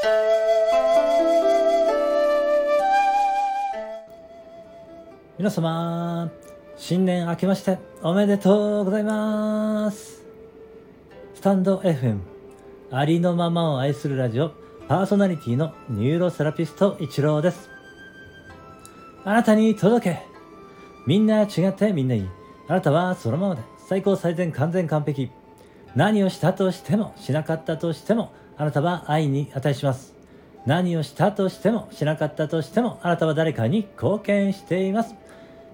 皆様、新年明けましておめでとうございます。スタンド FM、ありのままを愛するラジオ、パーソナリティのニューロセラピスト一郎です。あなたに届けみんな違ってみんないい。あなたはそのままで最高最善完全完璧。何をしたとしてもしなかったとしてもあなたは愛に値します。何をしたとしてもしなかったとしてもあなたは誰かに貢献しています。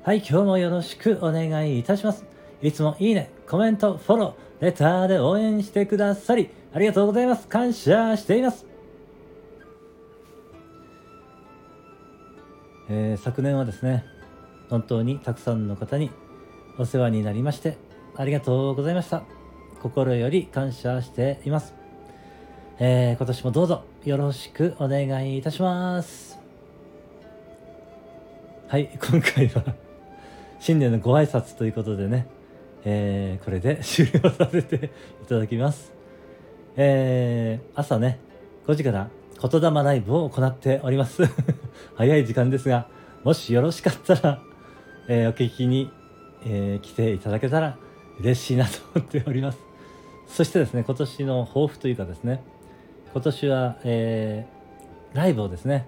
はい、今日もよろしくお願いいたします。いつもいいね、コメント、フォロー、レターで応援してくださりありがとうございます。感謝しています。えー昨年はですね、本当にたくさんの方にお世話になりましてありがとうございました。心より感謝しています。えー今年もどうぞよろしくお願いいたします。はい、今回は 新年のご挨拶ということでね、えーこれで終了させていただきます。えー朝ね、5時から言霊ライブを行っております。早い時間ですが、もしよろしかったら、えーお聞きに、えー来ていただけたら嬉しいなと思っております。そしてですね、今年の抱負というかですね、今年は、えーライブをですね、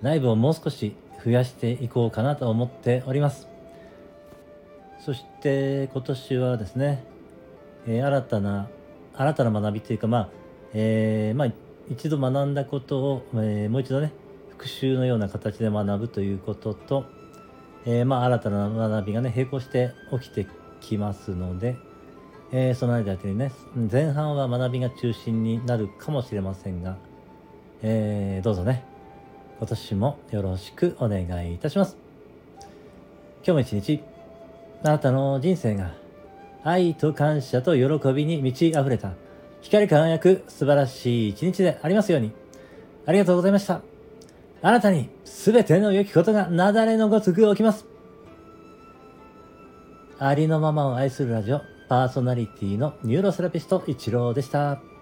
ライブをもう少し増やしていこうかなと思っております。そして今年はですね、えー新たな新たな学びというかまあ、えーまあ一度学んだことを、えーもう一度ね復習のような形で学ぶということと、えーまあ新たな学びがね並行して起きてきますので、えーその間にね前半は学びが中心になるかもしれませんが、えーどうぞね今年もよろしくお願いいたします。今日も一日あなたの人生が愛と感謝と喜びに満ち溢れた光り輝く素晴らしい一日でありますようにありがとうございました。あなたに全ての良きことが雪崩のごとく起きます。ありのままを愛するラジオパーソナリティのニューロセラピスト一郎でした。